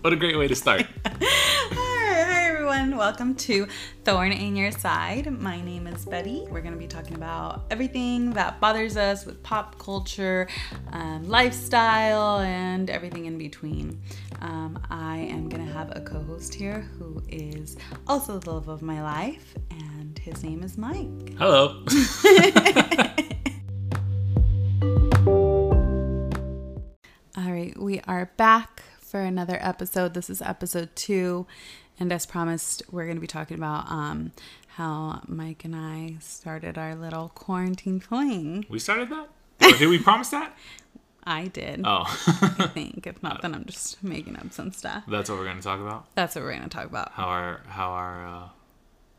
What a great way to start. Hi, hi everyone. Welcome to Thorn in Your Side. My name is Betty. We're going to be talking about everything that bothers us with pop culture, um, lifestyle, and everything in between. Um, I am going to have a co host here who is also the love of my life, and his name is Mike. Hello. All right, we are back for another episode. This is episode two, and as promised, we're going to be talking about um, how Mike and I started our little quarantine fling. we started that? Or did we promise that? I did, Oh, I think. If not, then I'm just making up some stuff. that's what we're going to talk about. That's what we're going to talk about. How our how our uh,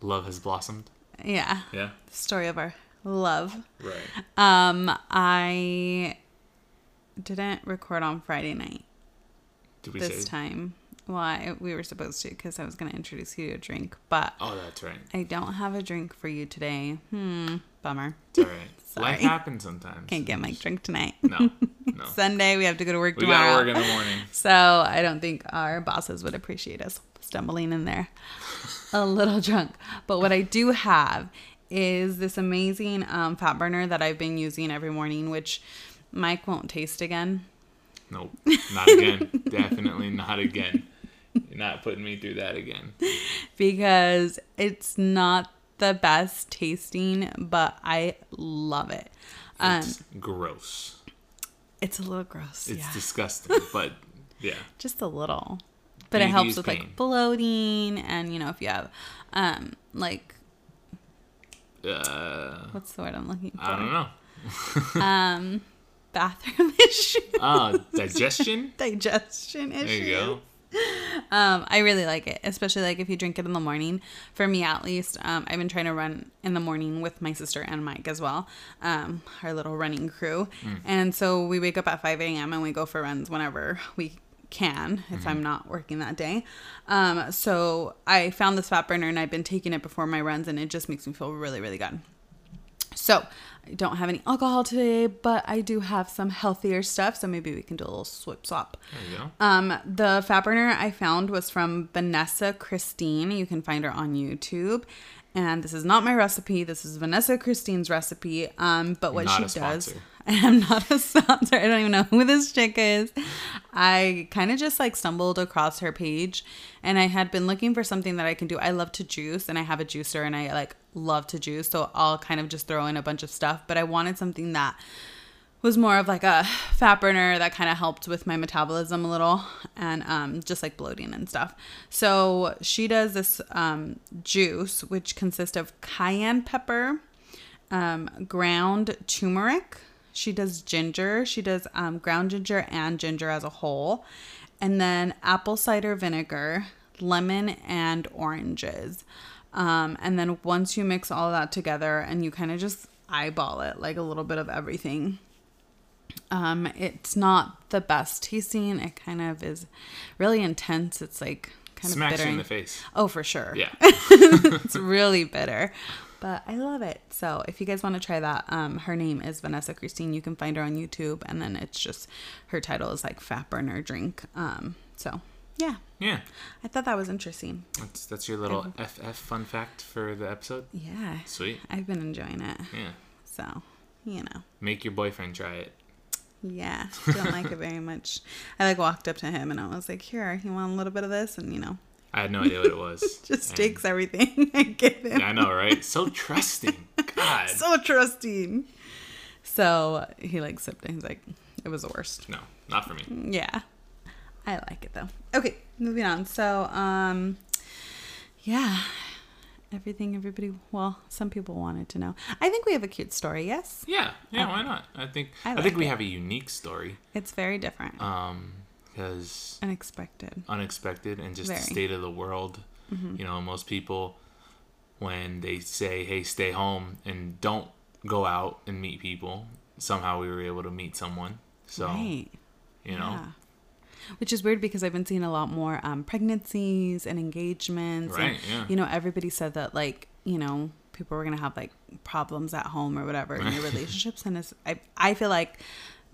love has blossomed. Yeah, Yeah. the story of our love. Right. Um, I didn't record on Friday night this say? time. Well, I, we were supposed to because I was going to introduce you to a drink, but Oh, that's right. I don't have a drink for you today. Hmm, bummer. It's all right. Sorry. Life happens sometimes. Can't get my drink tonight. No, no. Sunday, we have to go to work we tomorrow. got to work in the morning. so I don't think our bosses would appreciate us stumbling in there a little drunk. But what I do have is this amazing um, fat burner that I've been using every morning, which Mike won't taste again. Nope. Not again. Definitely not again. You're not putting me through that again. because it's not the best tasting, but I love it. Um, It's gross. it's a little gross. It's yeah. disgusting, but yeah. just a little. But it helps with pain. like bloating and you know if you have um like Uh, what's the word I'm looking for? I don't know. Um bathroom issues. Oh, digestion. Digestion issues. There you go. Um, I really like it, especially like if you drink it in the morning. For me, at least, um, I've been trying to run in the morning with my sister and Mike as well, um, our little running crew. And so we wake up at 5 a.m. and we go for runs whenever we can, if I'm not working that day. Um, so I found this fat burner and I've been taking it before my runs, and it just makes me feel really, really good. So I don't have any alcohol today, but I do have some healthier stuff. So maybe we can do a little swip swap. There you go. Um, the fat burner I found was from Vanessa Christine. You can find her on YouTube. And this is not my recipe. This is Vanessa Christine's recipe. Um, but what Not she does. I am not a sponsor. I don't even know who this chick is. I kind of just like stumbled across her page, and I had been looking for something that I can do. I love to juice, and I have a juicer, and I like love to juice. So I'll kind of just throw in a bunch of stuff. But I wanted something that was more of like a fat burner that kind of helped with my metabolism a little and um, just like bloating and stuff. So she does this um, juice, which consists of cayenne pepper, um, ground turmeric. She does ginger. She does um, ground ginger and ginger as a whole. And then apple cider vinegar, lemon, and oranges. Um, and then once you mix all that together and you kind of just eyeball it, like a little bit of everything, um, it's not the best tasting. It kind of is really intense. It's like kind Smacks of bitter. in the face. Oh, for sure. Yeah. it's really bitter, but I love it. So if you guys want to try that, um, her name is Vanessa Christine. You can find her on YouTube, and then it's just her title is like Fat Burner Drink. Um, so yeah, Yeah. I thought that was interesting. That's that's your little FF fun fact for the episode. Yeah, Sweet. I've been enjoying it. Yeah. So you know. Make your boyfriend try it. Yeah, don't like it very much. I like walked up to him and I was like, "Here, you want a little bit of this?" And you know, I had no idea what it was. just And- takes everything I give him. Yeah, I know, right? So trusting. God. so trusting. So he like sipped it. He's like, "It was the worst." no, not for me. Yeah, I like it though. Okay, moving on. So, um, yeah, everything everybody, well, some people wanted to know. I think we have a cute story. Yes, Yeah, yeah. Why not? I think I I, like think we it. have a unique story. it's very different, Um, because unexpected. unexpected and just Very. Mm-hmm. the state of the world. You know, most people when they say, "Hey, stay home and don't go out and meet people," somehow we were able to meet someone. So right. you know, Yeah. Which is weird because I've been seeing a lot more um, pregnancies and engagements. Right, And, yeah. You know, everybody said that, like, you know, people were going to have, like, problems at home or whatever in their relationships. And it's, I, I feel like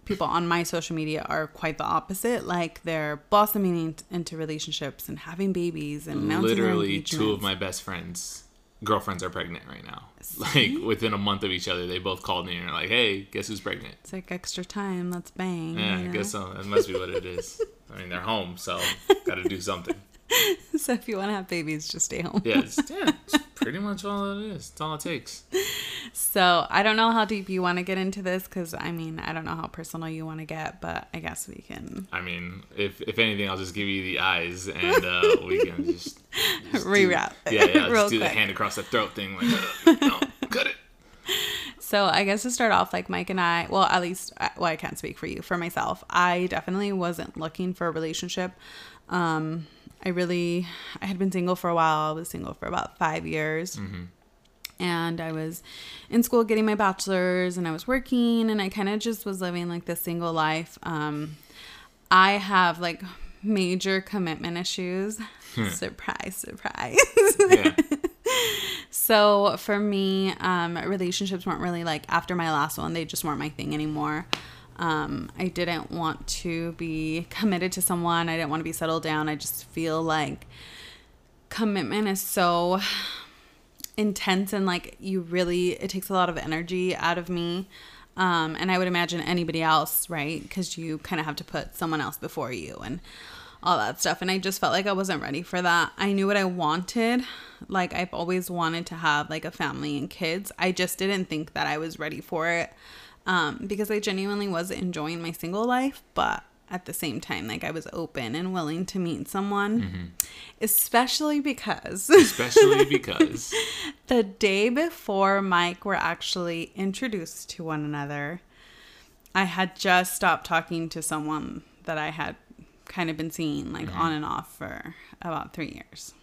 people on my social media are quite the opposite. Like they're blossoming into relationships and having babies and Literally, two of my best friends, girlfriends, are pregnant right now. Like within a month of each other, they both called me and are like, "Hey, guess who's pregnant?" It's like extra time. Let's bang. Yeah, you I guess so. That must be what it is. I mean, they're home, so got to do something. So if you want to have babies, just stay home. Yeah, it's, yeah, it's pretty much all it is. It's all it takes. So I don't know how deep you want to get into this because I mean I don't know how personal you want to get, but I guess we can I mean, if if anything, I'll just give you the eyes, and uh, we can just, just do- Rewrap. Yeah, yeah, Real just do the hand across the throat thing, like, uh, no, cut it. So I guess to start off, like Mike and I, well, at least, well, I can't speak for you. For myself, I definitely wasn't looking for a relationship. Um, I really, I had been single for a while. I was single for about five years. And I was in school getting my bachelor's and I was working and I kind of just was living like this single life. Um, I have like major commitment issues. surprise, surprise. Yeah, So for me, um, relationships weren't really like after my last one, they just weren't my thing anymore. Um, I didn't want to be committed to someone. I didn't want to be settled down. I just feel like commitment is so intense and like you really, it takes a lot of energy out of me. Um, and I would imagine anybody else, right? Because you kind of have to put someone else before you and all that stuff. And I just felt like I wasn't ready for that. I knew what I wanted. Like I've always wanted to have like a family and kids. I just didn't think that I was ready for it. Um, because I genuinely was enjoying my single life, but at the same time, like I was open and willing to meet someone. Especially because especially because the day before Mike were actually introduced to one another, I had just stopped talking to someone that I had kind of been seeing like on and off for about three years.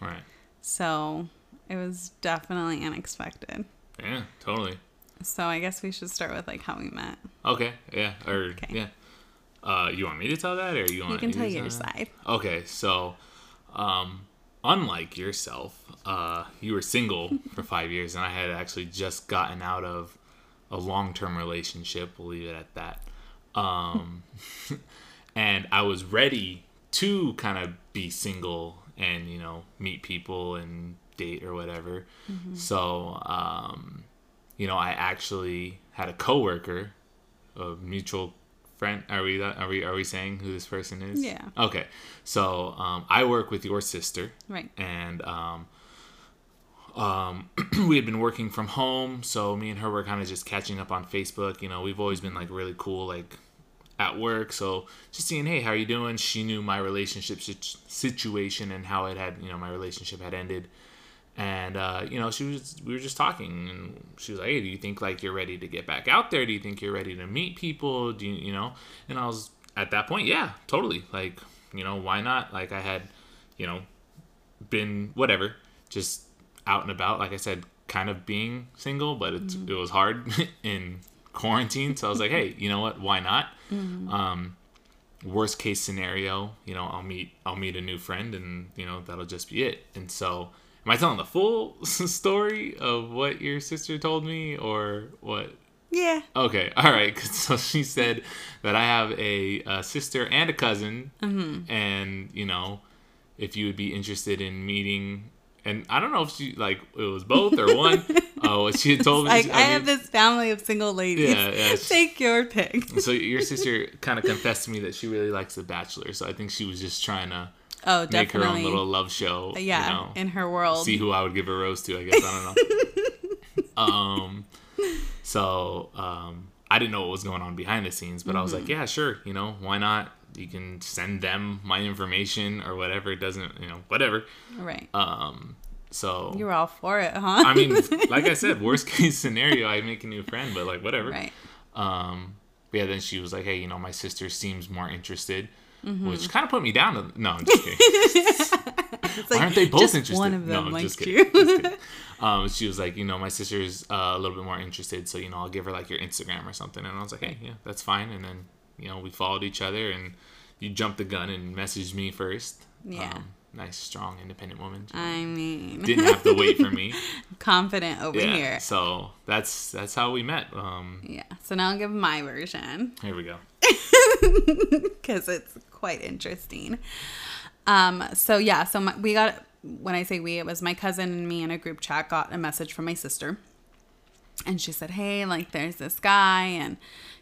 right. So it was definitely unexpected. Yeah, totally. So I guess we should start with like how we met. Okay, yeah, or Okay. yeah. Uh, you want me to tell that, or you want You can tell your side. Okay, so um, unlike yourself, uh, you were single for five years, and I had actually just gotten out of a long term relationship. We'll leave it at that. Um, and I was ready to kind of be single and you know meet people and date or whatever. So um, you know, I actually had a coworker, a mutual friend. Are we are we are we saying who this person is? Yeah. Okay. So um, I work with your sister, Right. and um, um, we had been working from home, so me and her were kind of just catching up on Facebook. You know, we've always been like really cool, like at work. So just seeing, hey, how are you doing? She knew my relationship situation and how it had, you know, my relationship had ended. And uh, you know, she was we were just talking, and she was like, "Hey, do you think like you're ready to get back out there? Do you think you're ready to meet people? Do you, you know?" And I was at that point, yeah, totally. Like, you know, why not? Like, I had, you know, been whatever, just out and about. Like I said, kind of being single, but it, it was hard in quarantine. So I was like, hey, you know what? Why not? Um, worst case scenario, you know, I'll meet I'll meet a new friend, and you know that'll just be it. And so, am I telling the full story of what your sister told me, or what? Yeah. Okay, All right. So she said that I have a, a sister and a cousin, Mm-hmm. and you know, if you would be interested in meeting, and I don't know if she like it was both or one. Oh, what she had told me. Like I, I have this family of single ladies. Yeah, yeah. Take your pick. So your sister kind of confessed to me that she really likes The Bachelor. So I think she was just trying to Oh, definitely. make her own little love show. yeah, You know, in her world. see who I would give a rose to. I guess I don't know. um, so um, I didn't know what was going on behind the scenes, but I was Mm-hmm. like, yeah, sure. You know, why not? You can send them my information or whatever. It doesn't, you know, whatever. right. Um, so you were all for it, huh? I mean, like I said, worst case scenario, I make a new friend, but like whatever. right. Um, but yeah, then she was like, "Hey, you know, my sister seems more interested," Mm-hmm. which kind of put me down. To, no, I'm just kidding. It's Why aren't they both just interested? One of them no, likes just kidding. just kidding. Um, she was like, you know, my sister's uh, a little bit more interested, so you know, I'll give her like your Instagram or something. And I was like, hey, yeah, that's fine. And then you know, we followed each other, and you jumped the gun and messaged me first. Yeah. Um, nice, strong, independent woman. She I mean, didn't have to wait for me. confident over Yeah. here. So that's that's how we met. Um, Yeah. So now I'll give my version here we go. because it's quite interesting. Um. So yeah. So my, we got when I say we, it was my cousin and me in a group chat got a message from my sister, and she said, "Hey, like there's this guy, and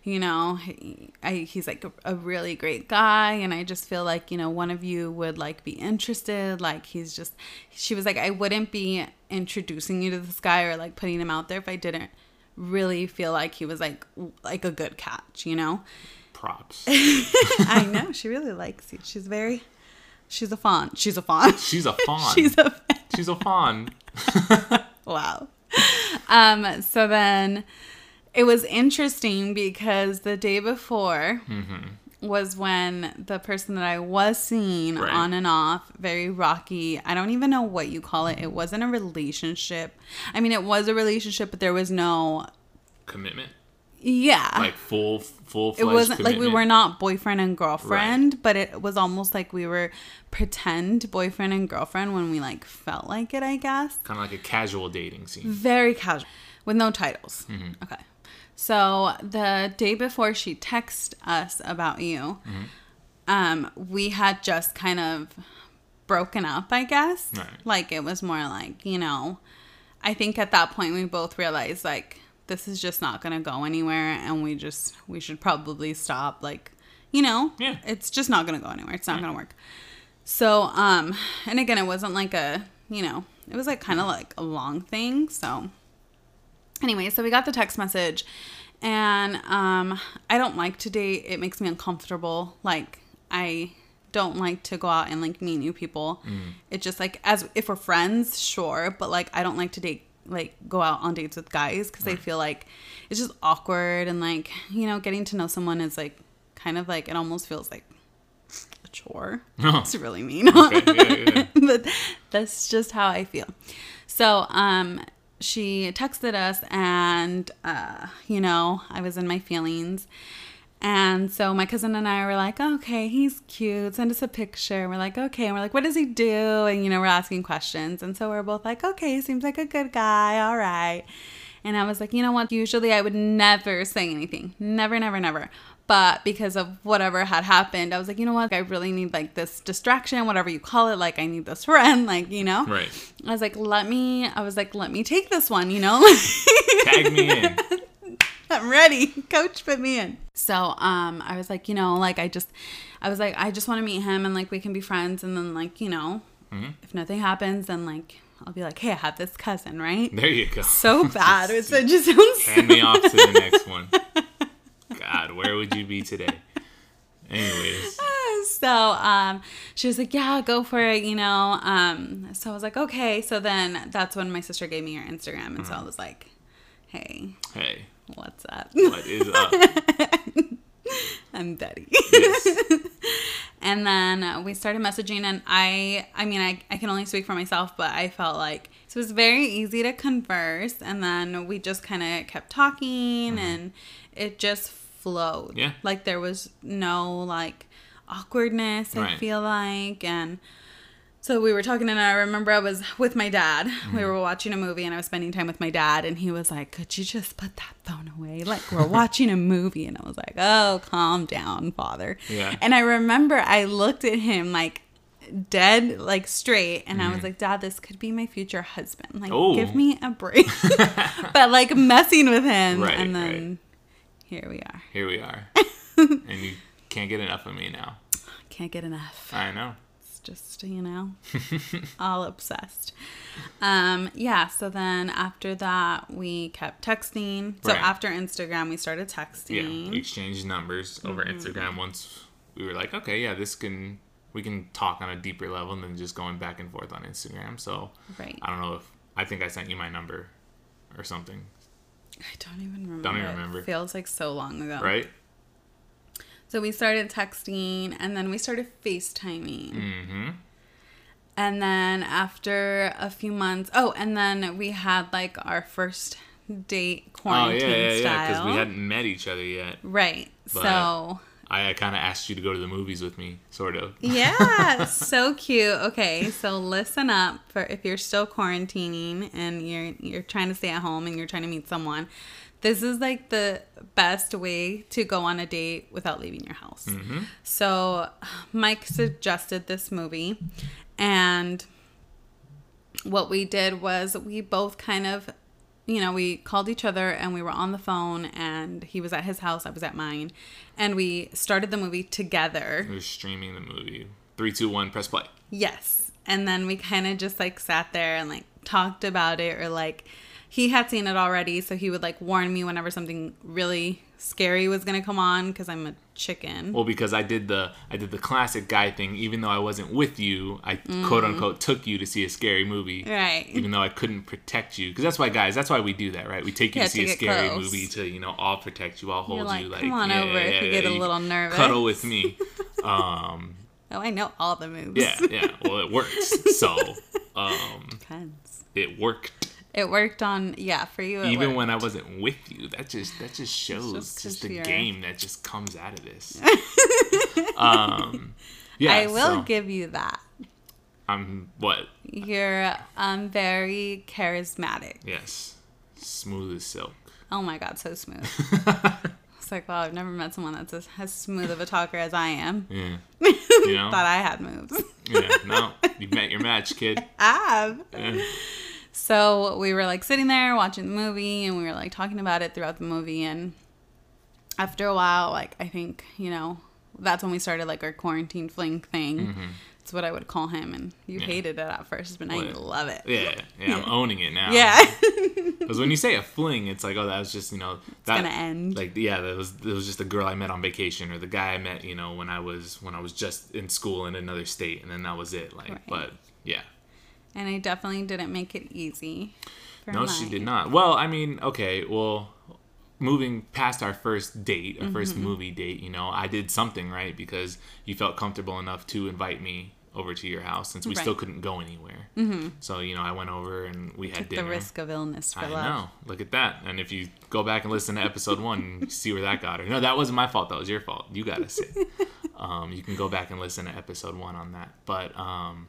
you know, he, I, he's like a, a really great guy, and I just feel like you know one of you would like be interested. Like he's just." She was like, "I wouldn't be introducing you to this guy or like putting him out there if I didn't." really feel like he was like like a good catch you know Props. I know she really likes you. She's very, she's a fawn. She's a fawn. She's a fawn. She's a She's a fawn. wow. Um. So then, it was interesting because the day before was when the person that I was seeing Right. on and off, very rocky. I don't even know what you call it. It wasn't a relationship. I mean, it was a relationship, but there was no. Commitment. Yeah. Like full full it wasn't like we were not boyfriend and girlfriend but it was almost like we were pretend boyfriend and girlfriend when we like felt like it i guess kind of like a casual dating scene. very casual with no titles Mm-hmm. okay so the day before she texted us about you Mm-hmm. um we had just kind of broken up i guess Right. like it was more like you know i think at that point we both realized like this is just not gonna go anywhere and we just we should probably stop like you know? Yeah. it's just not gonna go anywhere. It's not gonna work. So um and again it wasn't like a you know it was like kind of like a long thing so. Anyway so we got the text message and um i don't like to date. It makes me uncomfortable. Like i don't like to go out and like meet new people. It's just like as if we're friends sure but like i don't like to date like go out on dates with guys because i feel like it's just awkward and like you know getting to know someone is like kind of like it almost feels like a chore Oh. it's really mean Okay, yeah, yeah. but that's just how I feel. So, um, she texted us, and uh, you know, I was in my feelings. And so my cousin and I were like, okay, he's cute. Send us a picture. And We're like, okay. And we're like, what does he do? And, you know, we're asking questions. And so we're both like, okay, seems like a good guy. All right. And I was like, you know what? Usually I would never say anything. Never, never, never. But because of whatever had happened, I was like, you know what? I really need like this distraction, whatever you call it. Like, I need this friend, like, you know? Right. I was like, let me, I was like, let me take this one, you know? Tag me in. I'm ready. Coach, put me in. So, um, I was like, you know, like I just, I was like, I just want to meet him and like we can be friends. And then like, you know, if nothing happens, then like I'll be like, hey, I have this cousin, right? There you go. So bad. It's it just sounds. Hand me off to the next one. God, where would you be today? Anyways, so um she was like yeah go for it you know um so i was like okay so then that's when my sister gave me her instagram and so i was like hey hey, what's up what is up? i'm betty Yes. and then we started messaging and i i mean I, I can only speak for myself but i felt like so it was very easy to converse and then we just kind of kept talking and it just flowed Mm-hmm. Yeah. like there was no like awkwardness i feel like and so we were talking and i remember i was with my dad Mm-hmm. we were watching a movie and i was spending time with my dad and he was like could you just put that phone away like we're watching a movie and i was like oh calm down father Yeah. and I remember I looked at him like dead, like straight, and I was like, Dad, this could be my future husband. Like, Mm-hmm. Oh. give me a break. but like messing with him. Right, and then here we are. Here we are. and you can't get enough of me now. Can't get enough. I know. Just, you know, all obsessed. Um, yeah, so then after that, we kept texting. So Right. after Instagram, we started texting. Yeah. We exchanged numbers over Mm-hmm. Instagram once we were like, okay, yeah, this can we can talk on a deeper level than just going back and forth on Instagram. So Right. I don't know if I think I sent you my number or something, I don't even remember. Don't even remember. It remember. feels like so long ago. right? So we started texting and then we started FaceTiming. Mm-hmm. And then after a few months, oh, and then we had like our first date Oh quarantine yeah, yeah, yeah. style. Because we hadn't met each other yet. right. But- so I, I kind of asked you to go to the movies with me, sort of. Yeah, so cute. Okay, so listen up for if you're still quarantining and you're you're trying to stay at home and you're trying to meet someone. This is like the best way to go on a date without leaving your house. Mm-hmm. So, Mike suggested this movie, and what we did was we both kind of you know we called each other and we were on the phone and he was at his house i was at mine and we started the movie together We were streaming the movie. Three, two, one, press play. yes and then we kind of just like sat there and like talked about it or like he had seen it already so he would like warn me whenever something really scary was gonna come on because i'm a chicken Well, because I did the I did the classic guy thing. Even though I wasn't with you, I quote unquote took you to see a scary movie. Mm. Right. Even though I couldn't protect you, because that's why guys, that's why we do that, right? We take you Yeah, to see to a scary close. movie to you know I'll protect you, I'll hold You're like, you, like "Come on yeah, over if you get a little nervous." Cuddle with me. Um, oh i know all the moves yeah, yeah. Well, it works. So um, Depends. it worked. It worked on yeah for you Even worked. when I wasn't with you, that just that just shows just just, the game that just comes out of this. um, yeah, i will so give you that I'm what? You're um very charismatic. Yes, smooth as silk. Oh my god, so smooth. it's like wow, I've never met someone that's as, as smooth of a talker as I am. Yeah, you know. Thought I had moves. yeah, no, you met your match, kid. I have. Yeah. So we were like sitting there watching the movie, and we were like talking about it throughout the movie. And after a while, like I think you know, that's when we started like our quarantine fling thing. That's what I would call him, and you Mm-hmm. Yeah. hated it at first, but now you love it. Yeah, yeah, I'm owning it now. Yeah. Because when you say a fling, it's like, oh, that was just, you know, that's gonna end. Like, yeah, that was that was just a girl I met on vacation, or the guy I met, you know, when I was when I was just in school in another state, and then that was it. Like, Right. but yeah, and I definitely didn't make it easy. No, she did not. Well, I mean, okay, well, moving past our first date, our Mm-hmm. first movie date, you know, I did something right because you felt comfortable enough to invite me over to your house since we Right. still couldn't go anywhere. Mm-hmm. So you know, I went over and we had Took the risk of illness for I love. know. Look at that. And if you go back and listen to episode one, see where that got her. No, that wasn't my fault. That was your fault. You got to say. Um, you can go back and listen to episode one on that. But um,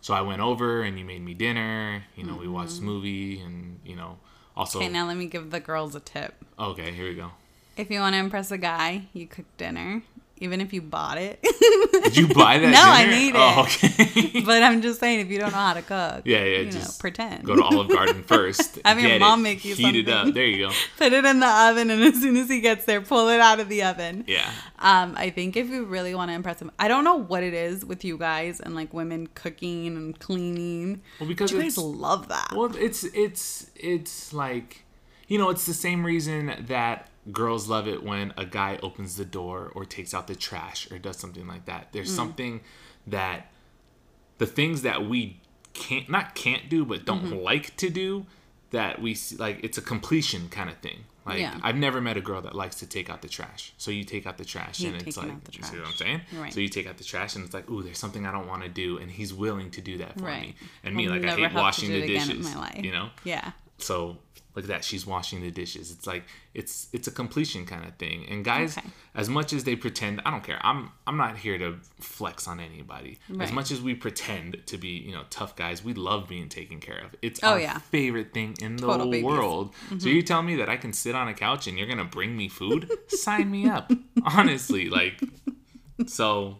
so I went over and you made me dinner. You know, we mm-hmm. watched a movie and you know also. Okay, now let me give the girls a tip. okay, here we go. If you want to impress a guy, you cook dinner, even if you bought it. Did you buy that? No, I dinner? need Oh, it. okay. but I'm just saying, if you don't know how to cook, yeah, yeah. you know, just pretend. go to Olive Garden first. Have your mom it, make you heat it up. There you go. Put it in the oven, and as soon as he gets there, pull it out of the oven. Yeah. Um, I think if you really want to impress him, I don't know what it is with you guys and like women cooking and cleaning. Well, because you guys love that. Well, it's it's it's like, you know, it's the same reason that girls love it when a guy opens the door or takes out the trash or does something like that. Mm. There's something that the things that we can't not can't do but don't Mm-hmm. like to do that we see, like it's a completion kind of thing. Like Yeah. I've never met a girl that likes to take out the trash. So you take out the trash Hate and it's like you see what I'm saying? Right. So you take out the trash and it's like, ooh, there's something I don't want to do and he's willing to do that for Right. me. And me I'll like I hate washing the dishes. in my life. You know? Yeah. So look at that, she's washing the dishes. It's like it's it's a completion kind of thing. And guys, Okay. as much as they pretend, I don't care. I'm I'm not here to flex on anybody. As much as we pretend to be, you know, tough guys, we love being taken care of. It's Oh, our yeah. favorite thing in the Total babies. Mm-hmm. world. So you tell me that I can sit on a couch and you're gonna bring me food? Sign me up. Honestly, like so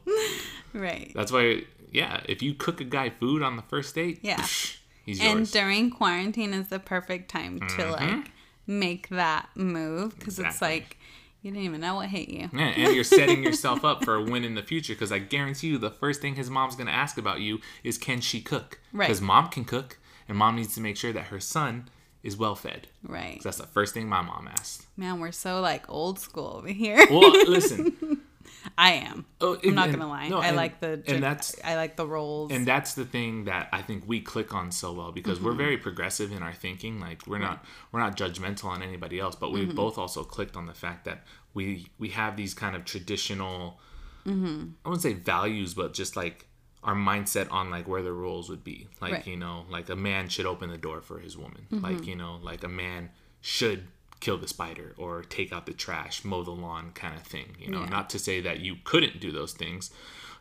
Right. that's why yeah, if you cook a guy food on the first date, Yeah. psh, he's and yours. during quarantine is the perfect time to like make that move because it's Mm-hmm. Like you didn't even know what hit you. Yeah, and you're setting yourself up for a win in the future because I guarantee you the first thing his mom's going to ask about you is can she cook? Right. Because mom can cook and mom needs to make sure that her son is well fed. Right. That's the first thing my mom asked. Man, we're so like old school over here. Well, listen. I am. Oh, I'm not and- gonna lie. no, I and- like the and that's I like the roles. and that's the thing that I think we click on so well because Mm-hmm. we're very progressive in our thinking. Like we're not we're not judgmental on anybody else, but we Mm-hmm. both also clicked on the fact that we we have these kind of traditional Mm-hmm. I wouldn't say values, but just like our mindset on like where the rules would be. Like, Right. Mm-hmm. you know, like a man should open the door for his woman. Like, you know, like a man should kill the spider or take out the trash, mow the lawn kind of thing. You know, Yeah. not to say that you couldn't do those things.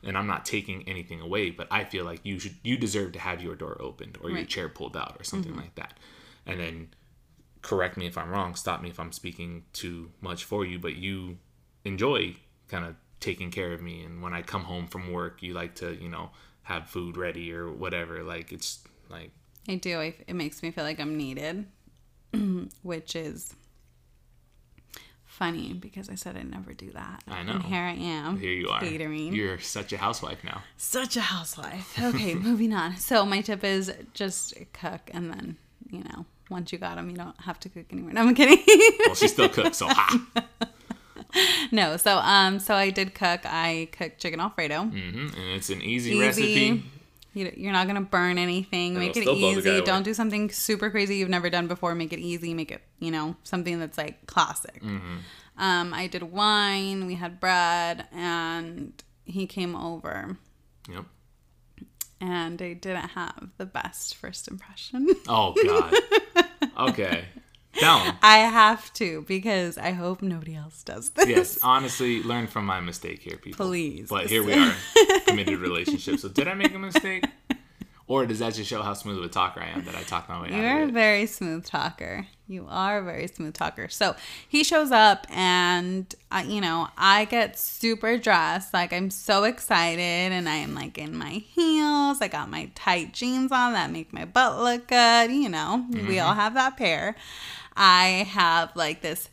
And I'm not taking anything away, but I feel like you should you deserve to have your door opened or your chair pulled out or something mm-hmm. like that. And then correct me if I'm wrong, stop me if I'm speaking too much for you, but you enjoy kind of taking care of me and when I come home from work, you like to, you know, have food ready or whatever. Like it's like I do. It makes me feel like I'm needed, which is funny because I said I'd never do that. I know. And here I am. here you are. Catering. You're such a housewife now. Such a housewife. Okay, moving on. So my tip is just cook, and then you know, once you got them, you don't have to cook anymore. No, I'm kidding. Well, she still cooks, so ha. no, so um, so I did cook. I cooked chicken alfredo. Mm-hmm. And it's an easy, Easy. recipe. You, you're not gonna burn anything. Make it still blow the guy easy. Don't do something super crazy you've never done before. Make it easy. Make it you know something that's like classic. Mm-hmm. Um, I did wine. We had bread, and he came over, Yep. and I didn't have the best first impression. Oh God. okay. Him. I have to because I hope nobody else does this. Yes, honestly, learn from my mistake here, people. Please. But here we are, committed relationship. So did I make a mistake? Or does that just show how smooth of a talker I am that I talk my way out? You're out a of it? very smooth talker. You are a very smooth talker. So he shows up, and uh, you know, I get super dressed. Like I'm so excited, and I am like in my heels. I got my tight jeans on that make my butt look good. You know, we all Mm-hmm. have that pair. I have like this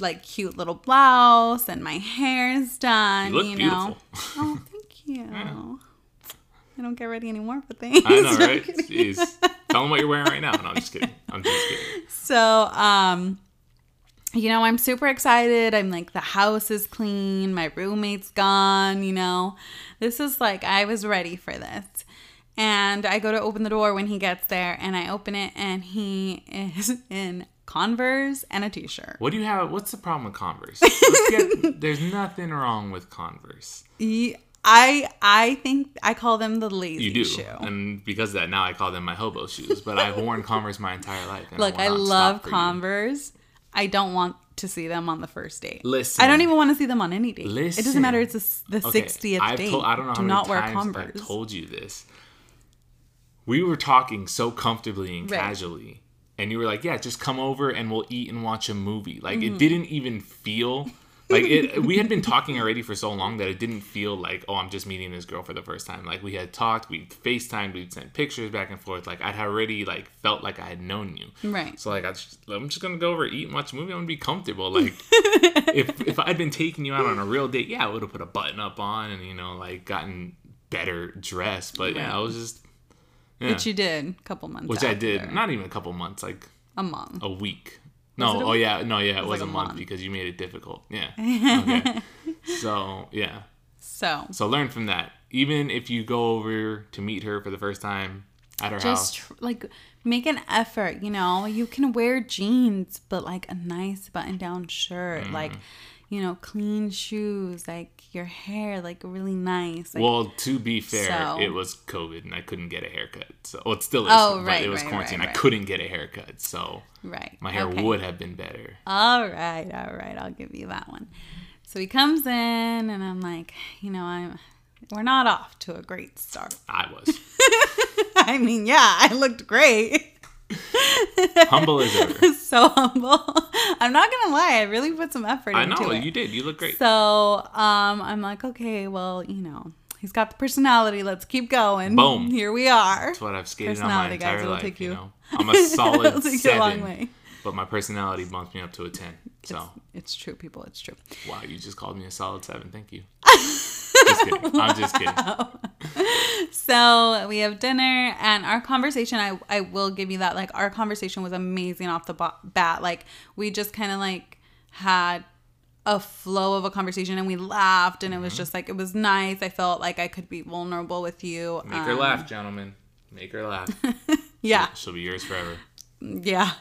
like cute little blouse, and my hair's done. You look know. beautiful. Oh, thank you. I don't get ready anymore for things. I know, right? Jeez. Tell them what you're wearing right now. No, I'm just kidding. I'm just kidding. So, um, you know, I'm super excited. I'm like, the house is clean, my roommate's gone, you know. This is like, I was ready for this. And I go to open the door when he gets there, and I open it, and he is in Converse and a t shirt. What do you have? What's the problem with Converse? Get, there's nothing wrong with Converse. I I think I call them the lazy You do, shoe. and because of that, now I call them my hobo shoes. But I've worn Converse my entire life. And Look, will I love. Converse. I don't want to see them on the first date. Listen. I don't even want to see them on any date. Listen, it doesn't matter. It's a the Okay, 60th I've date. told- I don't know Do how many not wear times Converse. I've told you this. We were talking so comfortably and Right. casually, and you were like, "Yeah, just come over and we'll eat and watch a movie." Like Mm-hmm. it didn't even feel like it. We had been talking already for so long that it didn't feel like, "Oh, I'm just meeting this girl for the first time." Like we had talked, we Facetimed, we'd sent pictures back and forth. Like I'd already like felt like I had known you. Right. So like I just, I'm just gonna go over eat and watch a movie. I'm gonna be comfortable. Like if if I'd been taking you out on a real date, yeah, I would have put a button up on and you know like gotten better dressed. But yeah, I was just yeah, Which you did a couple months which I did. Not even a couple months, like a month. a week. Was No, oh yeah, no, yeah, it was, like a month month. because you made it difficult. Yeah. Okay. so yeah, So so learn from that. Even if you go over to meet her for the first time at her just house, tr- like make an effort. You know, you can wear jeans, but like a nice button-down shirt, Mm-hmm. like you know, clean shoes, like your hair, like really nice. Like, Well, to be fair, So- it was COVID and I couldn't get a haircut. So, well, it still is. Oh, but right, it was right, quarantine. right, I couldn't get a haircut, so right. my hair okay. would have been better. All right, all right, I'll give you that one. So he comes in, and I'm like, you know, I'm. We're not off to a great start. I was I mean, yeah, I looked great. Humble as ever. so humble. I'm not gonna lie, I really put some effort into it. I into know it. you did. You look great. So um, I'm like, okay, well, you know, he's got the personality. Let's keep going. Boom. Here we are. That's what I've skated on my guys, entire it'll life. take you you- know, I'm a solid It'll take you a long way. But my personality bumps me up to a ten. So It's true, people. It's true. wow, you just called me a solid seven. Thank you. just kidding. I'm just kidding. So we have dinner, and our conversation. I I will give you that. Like our conversation was amazing off the bat. Like we just kind of like had a flow of a conversation, and we laughed, and it Mm-hmm. was just like it was nice. I felt like I could be vulnerable with you. Make her Um, laugh, gentlemen. Make her laugh. Yeah. She'll be yours forever. Yeah.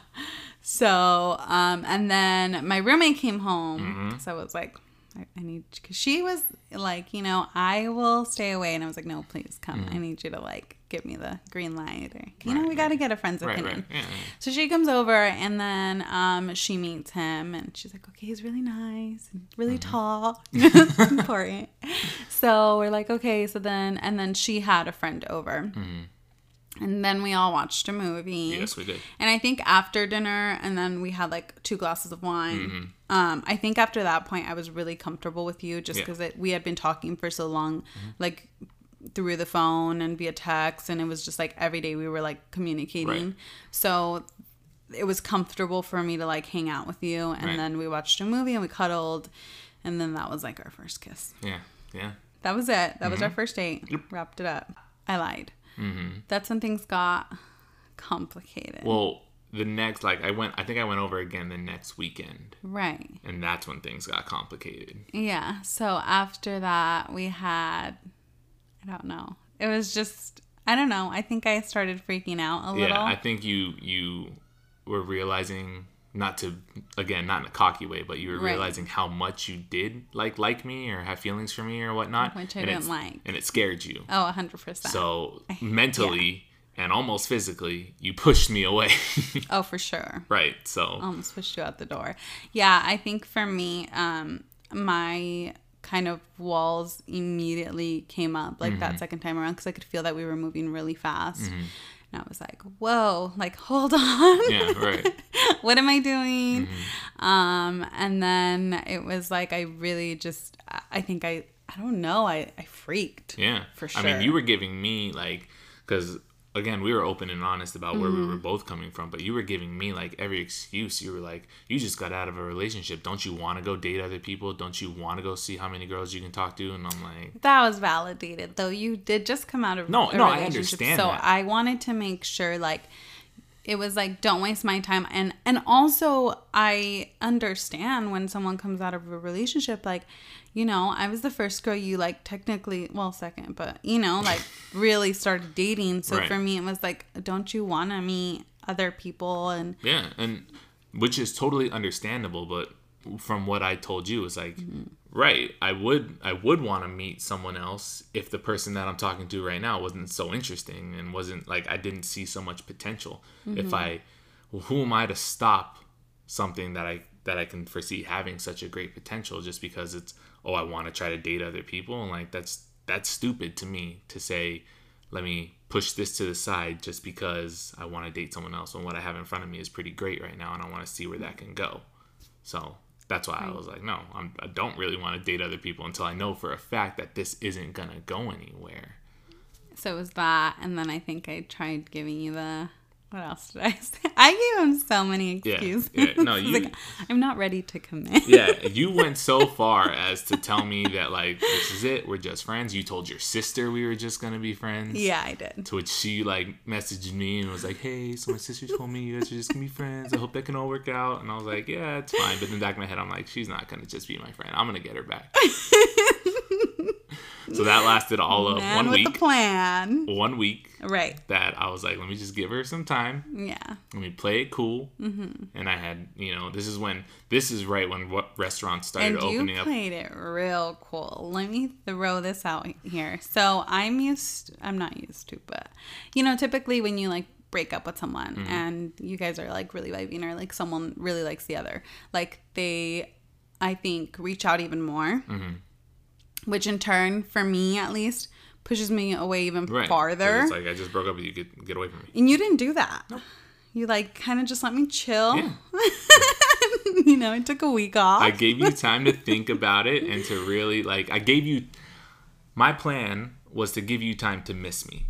So, um, and then my roommate came home. Mm-hmm. So I was like, I, I need because she was like, you know, I will stay away, and I was like, no, please come. I need you to like give me the green light, or you know, Mm-hmm. Right, we got to get a friend's Right, opinion. right. Yeah, yeah. So she comes over, and then um, she meets him, and she's like, okay, he's really nice and really Mm-hmm. tall, important. So we're like, okay. So then, and then she had a friend over. And then we all watched a movie. Mm-hmm. Yes, we did. And I think after dinner, and then we had like two glasses of wine. Mm-hmm. Um, I think after that point, I was really comfortable with you just Yeah. Mm-hmm. because we had been talking for so long, like through the phone and via text, and it was just like every day we were like communicating. Right. So it was comfortable for me to like hang out with you, and Right. then we watched a movie and we cuddled, and then that was like our first kiss. Yeah, yeah. That was it. That was Mm-hmm. our first date. Wrapped it up. I lied. Mm-hmm. That's when things got complicated. Well, the next, like, I went. I think I went over again the next weekend, right. and that's when things got complicated. Yeah. So after that, we had, I don't know. It was just, I don't know. I think I started freaking out a little. Yeah, I think you you were realizing not to again not in a cocky way, but you were Right. realizing how much you did like like me or have feelings for me or whatnot, Which I and didn't like. and it scared you. oh, 100%. So mentally and almost physically, you pushed me away. oh, for sure. right. So almost pushed you out the door. Yeah, I think for me, um, my kind of walls immediately came up like Mm-hmm. that second time around because I could feel that we were moving really fast. And I was like, whoa, like, hold on. yeah, right. what am I doing? Mm-hmm. Um, and then it was like, I really just, I- think I, I don't know, I, I freaked. Yeah, For sure. I mean, you were giving me like, because again, we were open and honest about where we were Mm-hmm. both coming from, but you were giving me like every excuse. You were like, you just got out of a relationship. Don't you want to go date other people? Don't you want to go see how many girls you can talk to? And I'm like, That was validated, though. You did just come out of No, no, I understand So that. I wanted to make sure, like, it was like, don't waste my time, and and also I understand when someone comes out of a relationship, like, you know, I was the first girl you like technically, well, second, but you know, like really started dating. So Right. for me, it was like, don't you want to meet other people and yeah, and which is totally understandable. But from what I told you, it's like, mm-hmm. right, I would, I would want to meet someone else if the person that I'm talking to right now wasn't so interesting and wasn't like I didn't see so much potential. If mm-hmm. I, well, who am I to stop something that I that I can foresee having such a great potential just because it's oh I want to try to date other people and like that's that's stupid to me to say let me push this to the side just because I want to date someone else and what I have in front of me is pretty great right now and I want to see where that can go. So that's why I was like, no, I'm, I don't really want to date other people until I know for a fact that this isn't gonna go anywhere. so it was that. And then I think I tried giving you the. What else did I say? I gave him so many excuses. yeah, no, you- like, I'm not ready to commit. Yeah, you went so far as to tell me that like this is it, we're just friends. You told your sister we were just gonna be friends. Yeah, I did. To which she like messaged me and was like, "Hey, so my sister told me you guys are just gonna be friends. I hope that can all work out." And I was like, "Yeah, it's fine." But in the back of my head, I'm like, "She's not gonna just be my friend. I'm gonna get her back." So that lasted all of Man one with week. the plan. One week Right. that I was like, "Let me just give her some time. Yeah. Let me play it cool." Mm-hmm. And I had, you know, this is when this is right when what restaurants started And you opening up. played it real cool. Let me throw this out here. So I'm used, I'm not used to, but you know, typically when you like break up with someone Mm-hmm. and you guys are like really vibing or like someone really likes the other, like they, I think, reach out even more, Mm-hmm. Which in turn, for me at least, pushes me away even Right. farther. It's like I just broke up with you. Get get away from me. and you didn't do that. You like kind of just let me chill. Yeah. you know, I took a week off. I gave you time to think about it and to really like. I gave you. My plan was to give you time to miss me,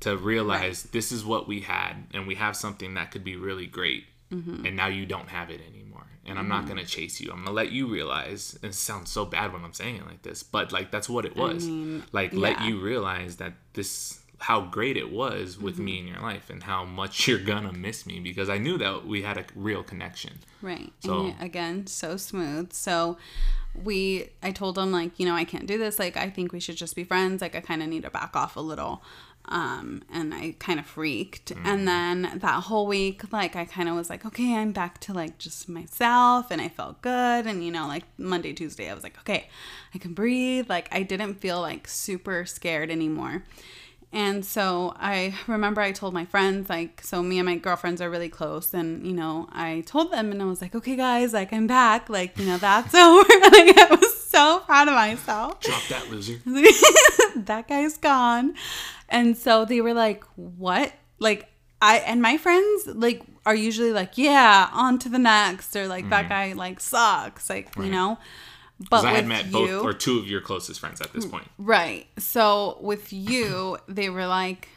to realize this is what we had, and we have something that could be really great, Mm-hmm. and now you don't have it anymore. And I'm not gonna chase you. I'm gonna let you realize. And it sounds so bad when I'm saying it like this, but like that's what it was. mean, like let you realize that this how great it was with Mm-hmm. me in your life and how much you're gonna miss me because I knew that we had a real connection. Right. So- and again, so smooth. So we I told him like, you know, I can't do this. Like I think we should just be friends. Like I kind of need to back off a little. Um, and I kind of freaked. And then that whole week, like, I kind of was like, okay, I'm back to like just myself. And I felt good. And, you know, like Monday, Tuesday, I was like, okay, I can breathe. Like, I didn't feel like super scared anymore. And so I remember I told my friends, like, so me and my girlfriends are really close. And, you know, I told them and I was like, okay, guys, like, I'm back. Like, you know, that's over. like, I was so proud of myself. Drop that loser. that guy's gone. And so they were like, what? Like, I, and my friends, like, are usually like, yeah, on to the next. Or like, that mm-hmm. guy, like, sucks. Like, you know? But I had met you, both or two of your closest friends at this point. Right. So with you, they were like,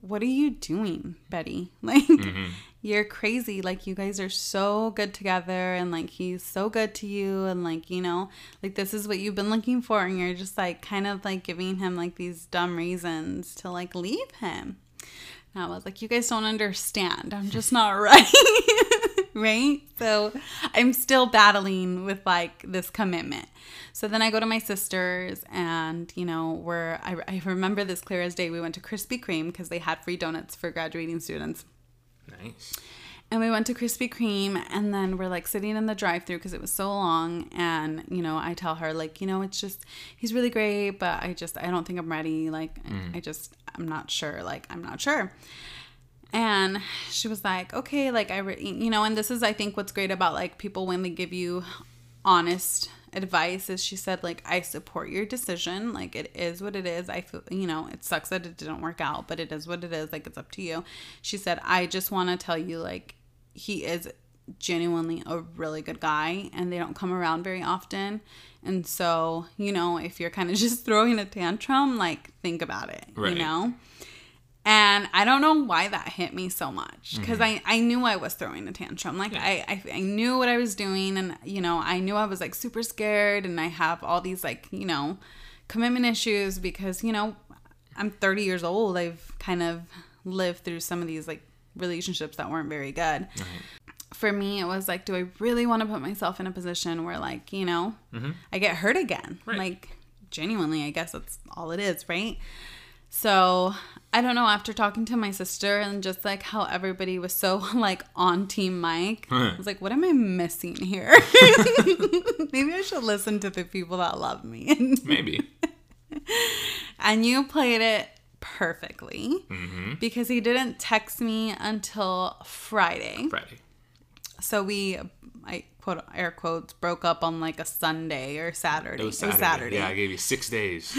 What are you doing, Betty? Like, mm-hmm. You're crazy. Like, you guys are so good together, and like, he's so good to you, and like, you know, like, this is what you've been looking for, and you're just like, kind of like giving him like these dumb reasons to like leave him. And I was like, You guys don't understand. I'm just not right. right? So I'm still battling with like this commitment. So then I go to my sister's, and you know, we're I, I remember this clear as day. We went to Krispy Kreme because they had free donuts for graduating students. Nice. And we went to Krispy Kreme, and then we're like sitting in the drive-through because it was so long. And you know, I tell her like, you know, it's just he's really great, but I just I don't think I'm ready. Like, mm. I just I'm not sure. Like, I'm not sure. And she was like, okay, like I, re-, you know, and this is I think what's great about like people when they give you honest advice is she said like I support your decision. Like it is what it is. I feel you know it sucks that it didn't work out, but it is what it is. Like it's up to you. She said I just want to tell you like he is genuinely a really good guy and they don't come around very often. And so, you know, if you're kind of just throwing a tantrum, like think about it, Right. you know? And I don't know why that hit me so much because mm-hmm. I, I knew I was throwing a tantrum. Like, I, I, I knew what I was doing, and, you know, I knew I was like super scared, and I have all these, like, you know, commitment issues because, you know, I'm 30 years old. I've kind of lived through some of these, like, relationships that weren't very good. For me, it was like, do I really want to put myself in a position where, like, you know, mm-hmm. I get hurt again? Right. Like, genuinely, I guess that's all it is, right? So I don't know. After talking to my sister and just like how everybody was so like on Team Mike, I was like, what am I missing here? Maybe I should listen to the people that love me. Maybe. and you played it perfectly Mm-hmm. because he didn't text me until Friday. Friday. So we, I quote air quotes, broke up on like a Sunday or Saturday. It was Saturday. Yeah, I gave you six days.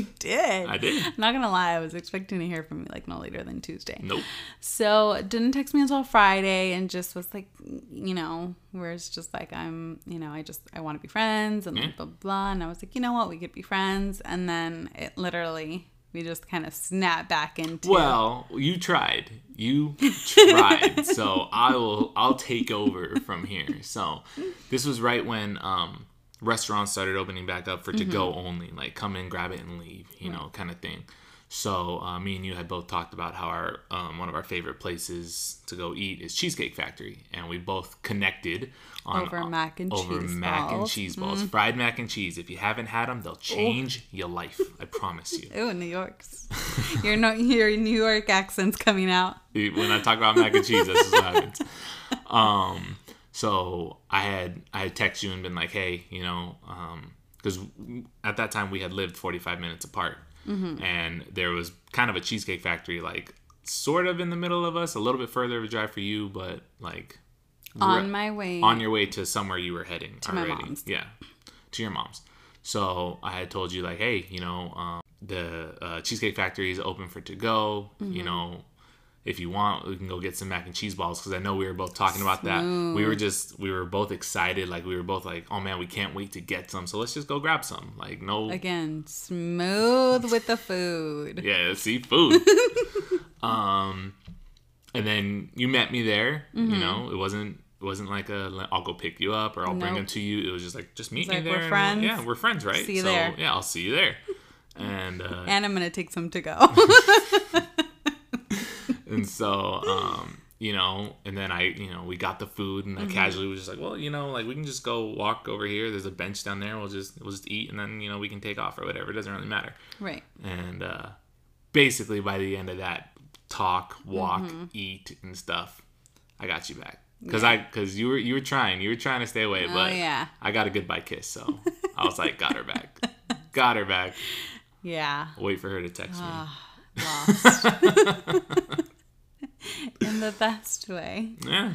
You did. I did. I'm not gonna lie, I was expecting to hear from you like no later than Tuesday. Nope. So didn't text me until Friday and just was like, you know, where it's just like I'm, you know, I just I want to be friends and Yeah. blah blah blah. And I was like, you know what, we could be friends. And then it literally we just kind of snapped back into Well, you tried. You tried. so I will. I'll take over from here. So this was right when um, restaurants started opening back up for to go only, like come in, grab it, and leave. You know, kind of thing. So uh, me and you had both talked about how our um, one of our favorite places to go eat is Cheesecake Factory, and we both connected on Over mac and over cheese mac and balls. Mm-hmm. cheese balls, fried mac and cheese. If you haven't had them, they'll change your life. I promise you. Ew, New York's. You're not your New York accent's coming out. when I talk about mac and cheese, that's what happens. Um, so I had I had texted you and been like, hey, you know, because at that time we had lived 45 minutes apart, and there was kind of a cheesecake factory like sort of in the middle of us, a little bit further of a drive for you, but like On my way on your way to somewhere you were heading to my mom's. Yeah, to your mom's. So I had told you like, hey, you know, um, the uh, Cheesecake Factory is open for to go. Mm-hmm. You know, if you want, we can go get some mac and cheese balls because I know we were both talking about that. We were just we were both excited. Like we were both like, oh man, we can't wait to get some. So let's just go grab some. Like no, again, smooth with the food. yeah, seafood. um, and then you met me there. Mm-hmm. You know, it wasn't it wasn't like a I'll go pick you up or I'll bring Nope. them to you. It was just like just meet like, me there. we're friends. yeah, we're friends, right? See you so there. yeah, I'll see you there. And uh, And I'm gonna take some to go. And so um, you know, and then I, you know, we got the food and I casually was just like, well, you know, like we can just go walk over here. There's a bench down there. We'll just we'll just eat and then you know we can take off or whatever. It doesn't really matter. Right. And uh, basically by the end of that talk, walk, eat, and stuff, I got you back because I because you were you were trying you were trying to stay away, but yeah. I got a goodbye kiss, so I was like, got her back, got her back. Yeah. Wait for her to text me. Lost. In the best way. Yeah,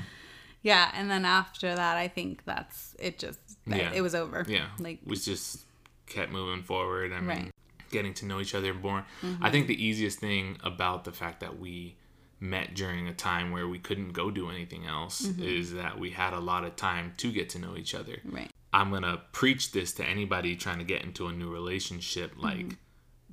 Yeah, and then after that, I think that's it. Just Yeah. it was over. yeah. like we just kept moving forward. I mean, Right. getting to know each other more. I mm-hmm. think the easiest thing about the fact that we met during a time where we couldn't go do anything else mm-hmm. is that we had a lot of time to get to know each other. right, I'm gonna preach this to anybody trying to get into a new relationship. Like, mm-hmm.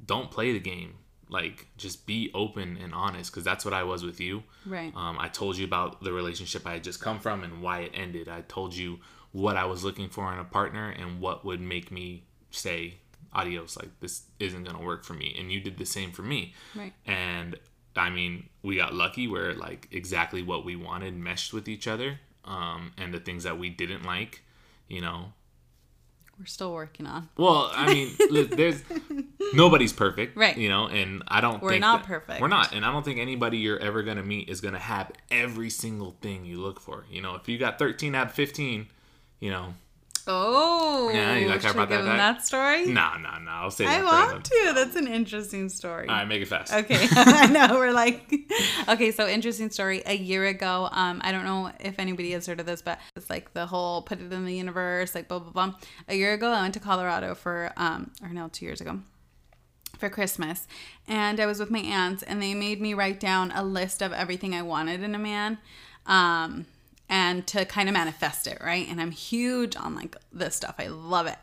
don't play the game. Like, just be open and honest, because that's what I was with you. right, Um, I told you about the relationship I had just come from and why it ended. I told you what I was looking for in a partner and what would make me say adios. Like, this isn't gonna work for me. And you did the same for me. right. And I mean, we got lucky where like exactly what we wanted meshed with each other. Um, and the things that we didn't like, you know, We're still working on. well, I mean, there's nobody's perfect, Right. You know, and I don't. We're not that- perfect. We're not, and I don't think anybody you're ever gonna meet is gonna have every single thing you look for. You know, if you got 13 out of 15, you know, Oh, Yeah, you how I about that that story? nah, nah, nah. I'll say I want to. That's an interesting story. All right, make it fast. Okay, I know we're like, okay. So interesting story. A year ago, um, I don't know if anybody has heard of this, but it's like the whole put it in the universe, like blah blah blah. A year ago, I went to Colorado for, um, or no, two years ago, for Christmas, and I was with my aunts, and they made me write down a list of everything I wanted in a man, um, and to kind of manifest it, right? And I'm huge on like this stuff. I love it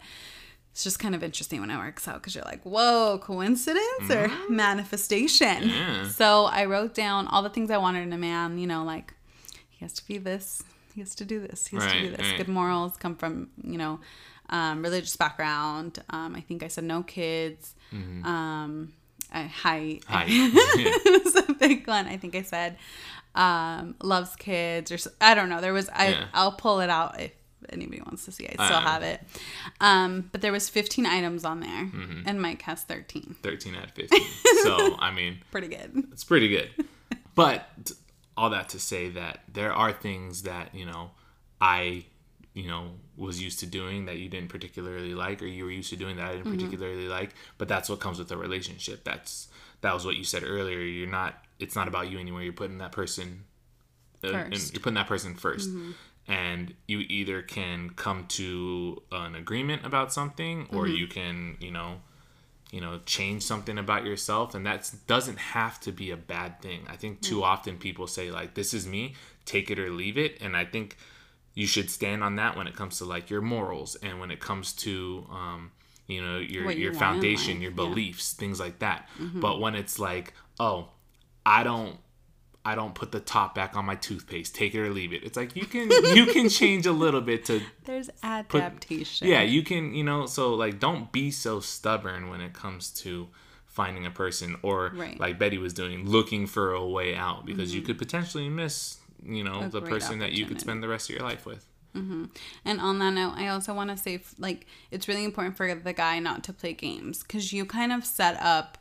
it's just kind of interesting when it works out because you're like, whoa, coincidence or manifestation. Yeah. So I wrote down all the things I wanted in a man, you know, like he has to be this, he has to do this, he has to do this. right. Good morals come from, you know, um, religious background. Um, I think I said no kids. Um, uh, height. It was a big one. I think I said um, loves kids or I don't know. There was I Yeah. I'll pull it out if anybody wants to see. I still have it. Um, but there was 15 items on there, Mm-hmm. and Mike has 13. 13 out of 15. so, I mean, Pretty good. it's pretty good. But all that to say that there are things that, you know, I, you know, was used to doing that you didn't particularly like or you were used to doing that I didn't particularly like, but that's what comes with a relationship. That's that was what you said earlier. You're not it's not about you anymore. You're putting that person uh, and you're putting that person 1st And you either can come to an agreement about something or you can, you know, you know change something about yourself. And that doesn't have to be a bad thing. I think too often people say like this is me. Take it or leave it. And i think you should stand on that when it comes to like your morals and when it comes to um you know your What your foundation your yeah. Mm-hmm. beliefs things like that. But when it's like oh i don't I don't put the top back on my toothpaste. Take it or leave it. It's like you can you can change a little bit to There's adaptation. yeah, you can, you know, so like don't be so stubborn when it comes to finding a person or Right. Mm-hmm. like Betty was doing, looking for a way out because you could potentially miss, you know, A the person that you could spend the rest of your life with. And on that note, I also want to say, like, it's really important for the guy not to play games because you kind of set up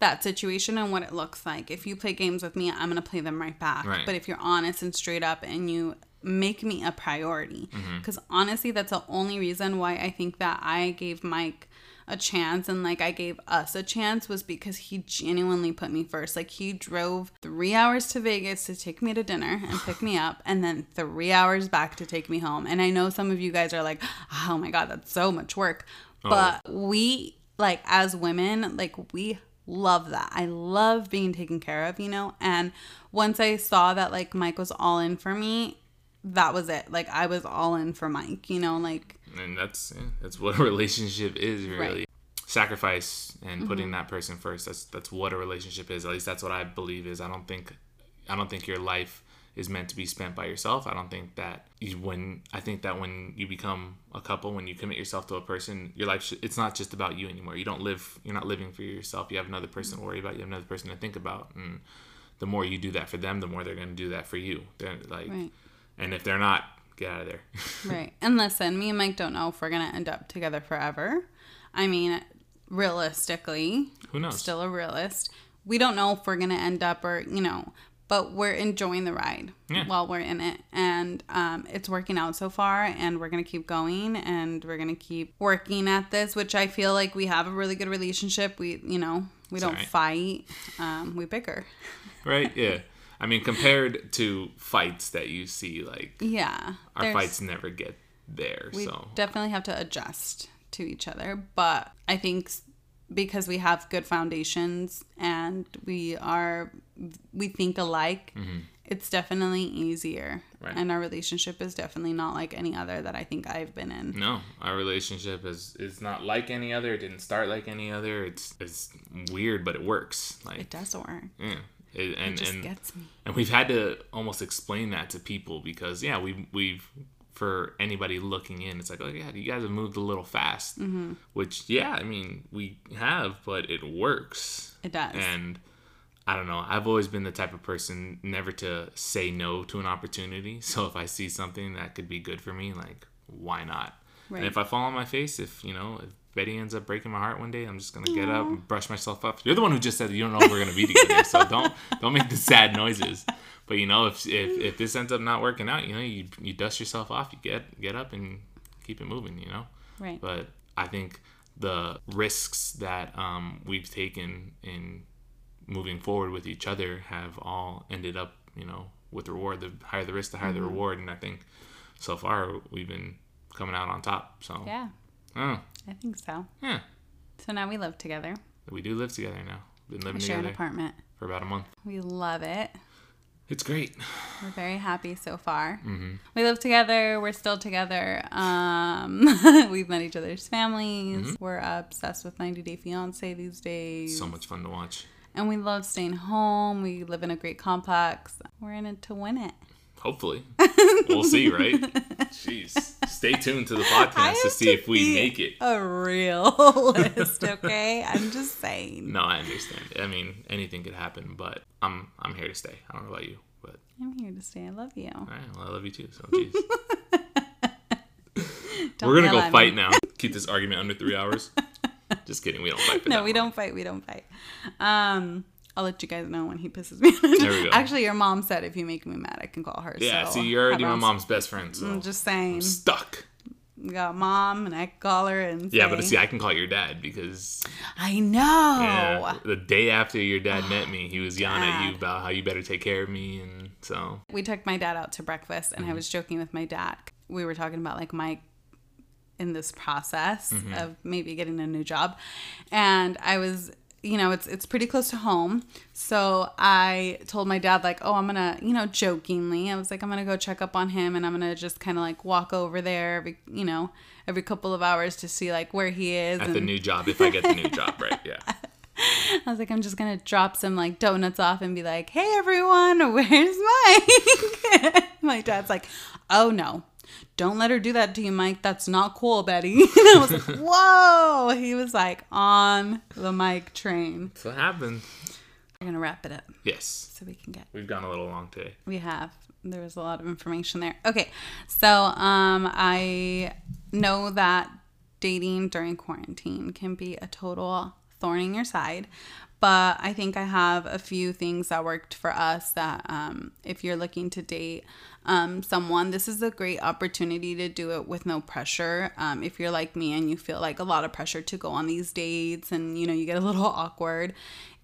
that situation and what it looks like. If you play games with me, I'm going to play them right back. Right. But if you're honest and straight up and you make me a priority, mm-hmm. because honestly, that's the only reason why I think that I gave Mike a chance and like I gave us a chance was because he genuinely put me first. Like he drove three hours to Vegas to take me to dinner and pick me up, and then three hours back to take me home. And I know some of you guys are like, oh my God, that's so much work. Oh. But we, like, as women, like, we love that. I love being taken care of, you know? And once I saw that, like, Mike was all in for me, that was it. Like, I was all in for Mike, you know? Like, And that's yeah, that's what a relationship is really. Right. Mm-hmm. Sacrifice and putting that person first. That's that's what a relationship is. At least that's what I believe is. I don't think I don't think your life is meant to be spent by yourself. I don't think that you, when I think that when you become a couple, when you commit yourself to a person, your life sh- it's not just about you anymore. You don't live. You're not living for yourself. You have another person to worry about. You have another person to think about, and the more you do that for them, the more they're going to do that for you. They're like, Right. and if they're not, get out of there. Right. And listen, me and Mike don't know if we're going to end up together forever. I mean, realistically, Who knows? still a realist. We don't know if we're going to end up or, you know, but we're enjoying the ride Yeah. while we're in it. And um, it's working out so far, and we're going to keep going and we're going to keep working at this, which I feel like we have a really good relationship. We, you know, we don't Sorry. fight, um, we bicker. right? Yeah. I mean, compared to fights that you see, like Yeah. our fights never get there. we so definitely have to adjust to each other but i think because we have good foundations and we are we think alike it's definitely easier Mm-hmm. Right. and our relationship is definitely not like any other that i think i've been in no, our relationship is is not like any other. It didn't start like any other. It's it's weird, but it works. Like it does work yeah. It, and it just and gets me and we've had to almost explain that to people because yeah we we've for anybody looking in it's like oh yeah you guys have moved a little fast. Mm-hmm. which yeah i mean we have but it works. It does. And i don't know i've always been the type of person never to say no to an opportunity. So if i see something that could be good for me like why not? Right. and if i fall on my face if you know if betty ends up breaking my heart one day i'm just gonna get up and brush myself up. You're the one who just said you don't know if we're gonna be together so don't don't make the sad noises but you know if if, if this ends up not working out you know you, you dust yourself off you get get up and keep it moving you know right but I think the risks that um, we've taken in moving forward with each other have all ended up, you know, with reward. The higher the risk, the higher the reward. And I think so far we've been coming out on top. So, yeah oh, i think so yeah, so now we live together we do live together now. Been we living share an apartment for about a month. we love it It's great. We're very happy so far. Mm-hmm. We live together. We're still together. Um, we've met each other's families. Mm-hmm. We're obsessed with 90 Day Fiance these days. So much fun to watch. and we love staying home. We live in a great complex. We're in it to win it. Hopefully, we'll see. Right? Jeez. Stay tuned to the podcast to see if we make it. A realist, okay? I'm just saying. No, I understand. I mean, anything could happen, but I'm I'm here to stay. I don't know about you, but I'm here to stay. I love you. all right, well, I love you too. So, jeez. We're gonna go fight me. now. Keep this argument under three hours. Just kidding. We don't fight. For No, we long. don't fight. We don't fight. Um, I'll let you guys know when he pisses me off. There we go. Actually, your mom said if you make me mad, I can call her. Yeah. so see, you're already my mom's best friend, so I'm just saying. stuck. We got mom, and I can call her and Yeah, say, but see, I can call your dad because I know. yeah, the day after your dad met me, he was yelling at you about how you better take care of me, and so We took my dad out to breakfast, and I mm-hmm. was joking with my dad. We were talking about like my in this process mm-hmm. of maybe getting a new job, and I was. You know, it's it's pretty close to home. So I told my dad like, "Oh, I'm going to, you know, jokingly. I was like, I'm going to go check up on him and I'm going to just kind of like walk over there every, you know, every couple of hours to see like where he is at and the new job, if I get the new job, right? Yeah. I was like, I'm just gonna drop some like donuts off and be like, "Hey everyone, where's Mike?" My dad's like, "Oh no, don't let her do that to you, Mike. That's not cool, Betty." and I was like, "Whoa!" He was like on the Mike train. So what happened. We're gonna wrap it up Yes, so we can get. we've gone a little long today. We have. There was a lot of information there. Okay, so um, I know that dating during quarantine can be a total thorn in your side, but I think I have a few things that worked for us. That um, if you're looking to date um, someone, this is a great opportunity to do it with no pressure. Um, if you're like me and you feel like a lot of pressure to go on these dates, and you know you get a little awkward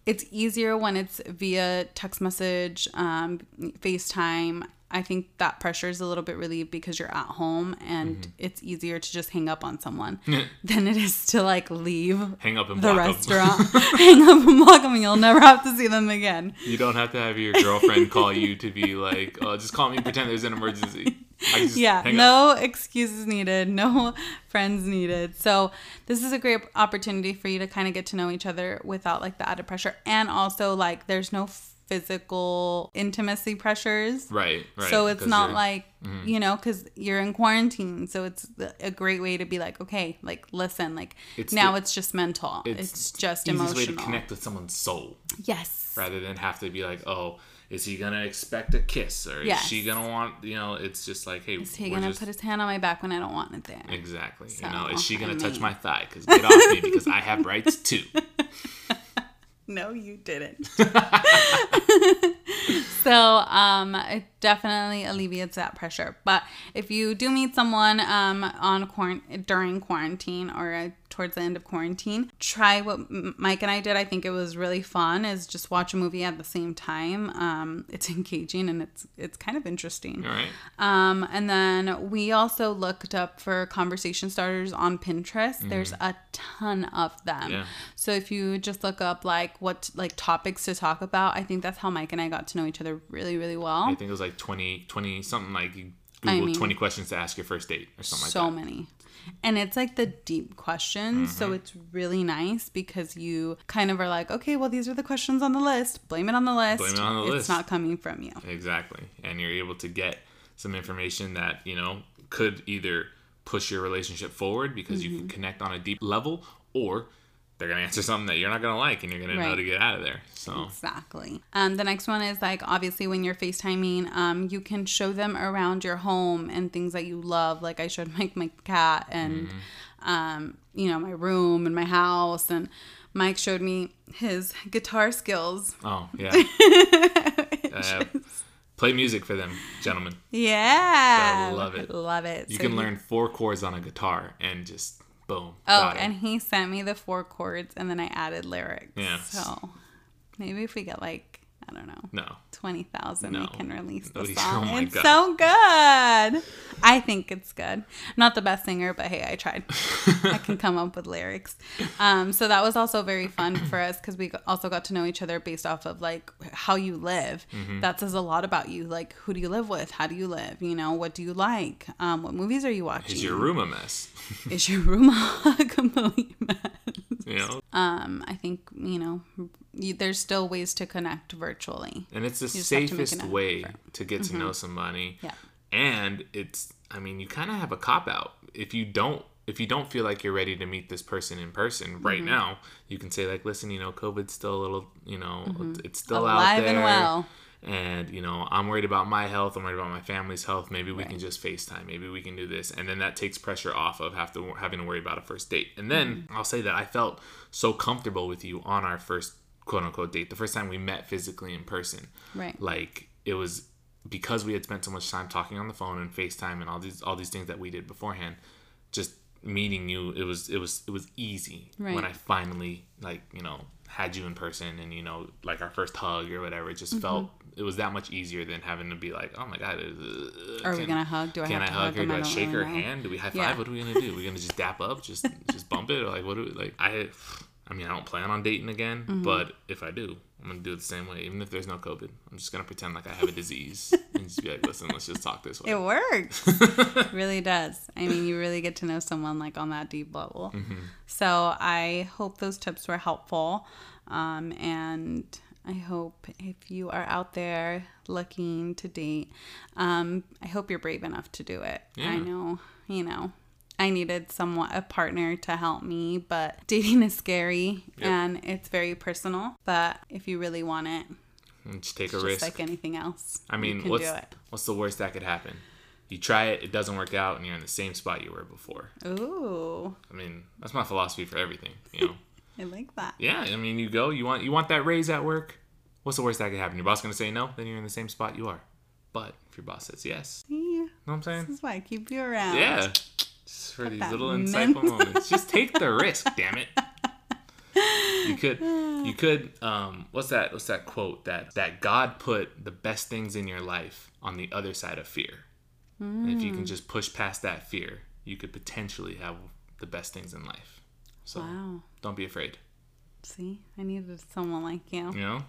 it's easier when it's via text message, um, FaceTime. I think that pressure is a little bit relieved because you're at home and Mm-hmm. it's easier to just hang up on someone than it is to like leave Hang up and the restaurant, hang up and block them, and you'll never have to see them again. You don't have to have your girlfriend call you to be like, "Oh, just call me. Pretend there's an emergency." I can just yeah, up. no excuses needed, no friends needed. So this is a great opportunity for you to kind of get to know each other without like the added pressure, and also like there's no f- physical intimacy pressures. Right, right. So it's not like, mm-hmm. you know, because you're in quarantine. So it's a great way to be like, okay, like, listen, like, It's now the- it's just mental. It's, just easiest emotional. way to connect with someone's soul Yes. rather than have to be like, oh, is he gonna expect a kiss or Yes. is she gonna want? You know, it's just like, hey, Is he going to just- put his hand on my back when I don't want it there? exactly. So, you know, is she gonna touch mean- my thigh? Because get off me because I have rights too. No, you didn't. so um, it definitely alleviates that pressure. But if you do meet someone um, on quarant- during quarantine or towards the end of quarantine, try what Mike and I did. I think it was really fun. Is just watch a movie at the same time. Um, it's engaging and it's it's kind of interesting. All right. Um, and then we also looked up for conversation starters on Pinterest. There's a ton of them. Yeah. So if you just look up like what like topics to talk about, I think that's how Mike and I got to know each other really, really well. I think it was like 20, 20 something like you I Google mean- 20 questions to ask your first date or something so like that. So many. And it's like the deep questions. Mm-hmm. So it's really nice because you kind of are like, okay, well, these are the questions on the list. Blame it on the list. Blame it on the it's list. not coming from you. Exactly. And you're able to get some information that, you know, could either push your relationship forward because you Mm-hmm. can connect on a deep level or they're going to answer something that you're not going to like and you're going to know to get out of there. So, Exactly. Um, the next one is like obviously when you're FaceTiming, um, you can show them around your home and things that you love. Like I showed Mike my cat and Mm-hmm. um, you know, my room and my house and Mike showed me his guitar skills. oh, yeah. Uh, play music for them, gentlemen. Yeah. I love it. Love it. You So can learn four chords on a guitar and just boom. Oh, and he sent me the four chords and then I added lyrics. Yeah. So maybe if we get like, I don't know. no. 20,000 No. we can release the Oh, song. my it's God. so good. I think it's good. Not the best singer, but hey, I tried. I can come up with lyrics. Um, so that was also very fun for us because we also got to know each other based off of like how you live. Mm-hmm. That says a lot about you. Like, who do you live with? How do you live? You know, what do you like? Um, what movies are you watching? Is your room a mess? Is your room a complete mess? you know? Um, I think, you know, you, there's still ways to connect virtually. And it's the just have to make safest effort. way to get to know somebody. Yeah. And it's I mean, you kind of have a cop out. If you don't if you don't feel like you're ready to meet this person in person right Mm-hmm. now, you can say like, "Listen, you know, COVID's still a little, you know, it's still Mm-hmm. Alive out there." and well. and you know i'm worried about my health i'm worried about my family's health maybe we Right. can just facetime maybe we can do this and then that takes pressure off of have to having to worry about a first date and then Mm-hmm. i'll say that i felt so comfortable with you on our first quote unquote date the first time we met physically in person Right. like it was because we had spent so much time talking on the phone and facetime and all these all these things that we did beforehand just meeting you it was it was it was easy right. when i finally like you know had you in person and you know like our first hug or whatever it just felt it was that much easier than having to be like oh my god uh, Are we gonna hug? Do I can have I to hug hug her? Do I don't shake her know. hand? Do we high five? Yeah. What are we gonna do? We're gonna just dap up, just just bump it, or like what do we like? I, I mean, I don't plan on dating again, Mm-hmm. but if I do, I'm gonna do it the same way. Even if there's no COVID, I'm just gonna pretend like I have a disease and just be like, listen, let's just talk this way. It works. it really does. I mean, you really get to know someone like on that deep level. Mm-hmm. So I hope those tips were helpful. Um, and I hope if you are out there looking to date, um, I hope you're brave enough to do it. I know, you know. I needed someone, a partner to help me, but dating is scary Yep. and it's very personal. But if you really want it, just take a just risk. like anything else, I mean, what's what's the worst that could happen? You try it, it doesn't work out, and you're in the same spot you were before. Ooh, I mean, that's my philosophy for everything. You know. I like that. Yeah, I mean, you go, you want you want that raise at work. What's the worst that could happen? Your boss gonna say no, then you're in the same spot you are. But if your boss says yes, See? you know what I'm saying? this is why I keep you around. Yeah, for these little insightful moments. Just take the risk, damn it. You could, you could. Um, what's that? What's that quote? That that God put the best things in your life on the other side of fear. And if you Mm. can just push past that fear, you could potentially have the best things in life. So Wow. don't be afraid. See, I needed someone like you. You know.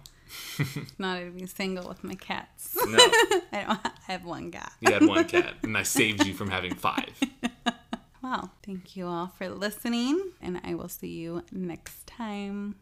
Not to be single with my cats. No. I don't. I have one cat. You had one cat, and I saved you from having five. Wow. Thank you all for listening, and I will see you next time.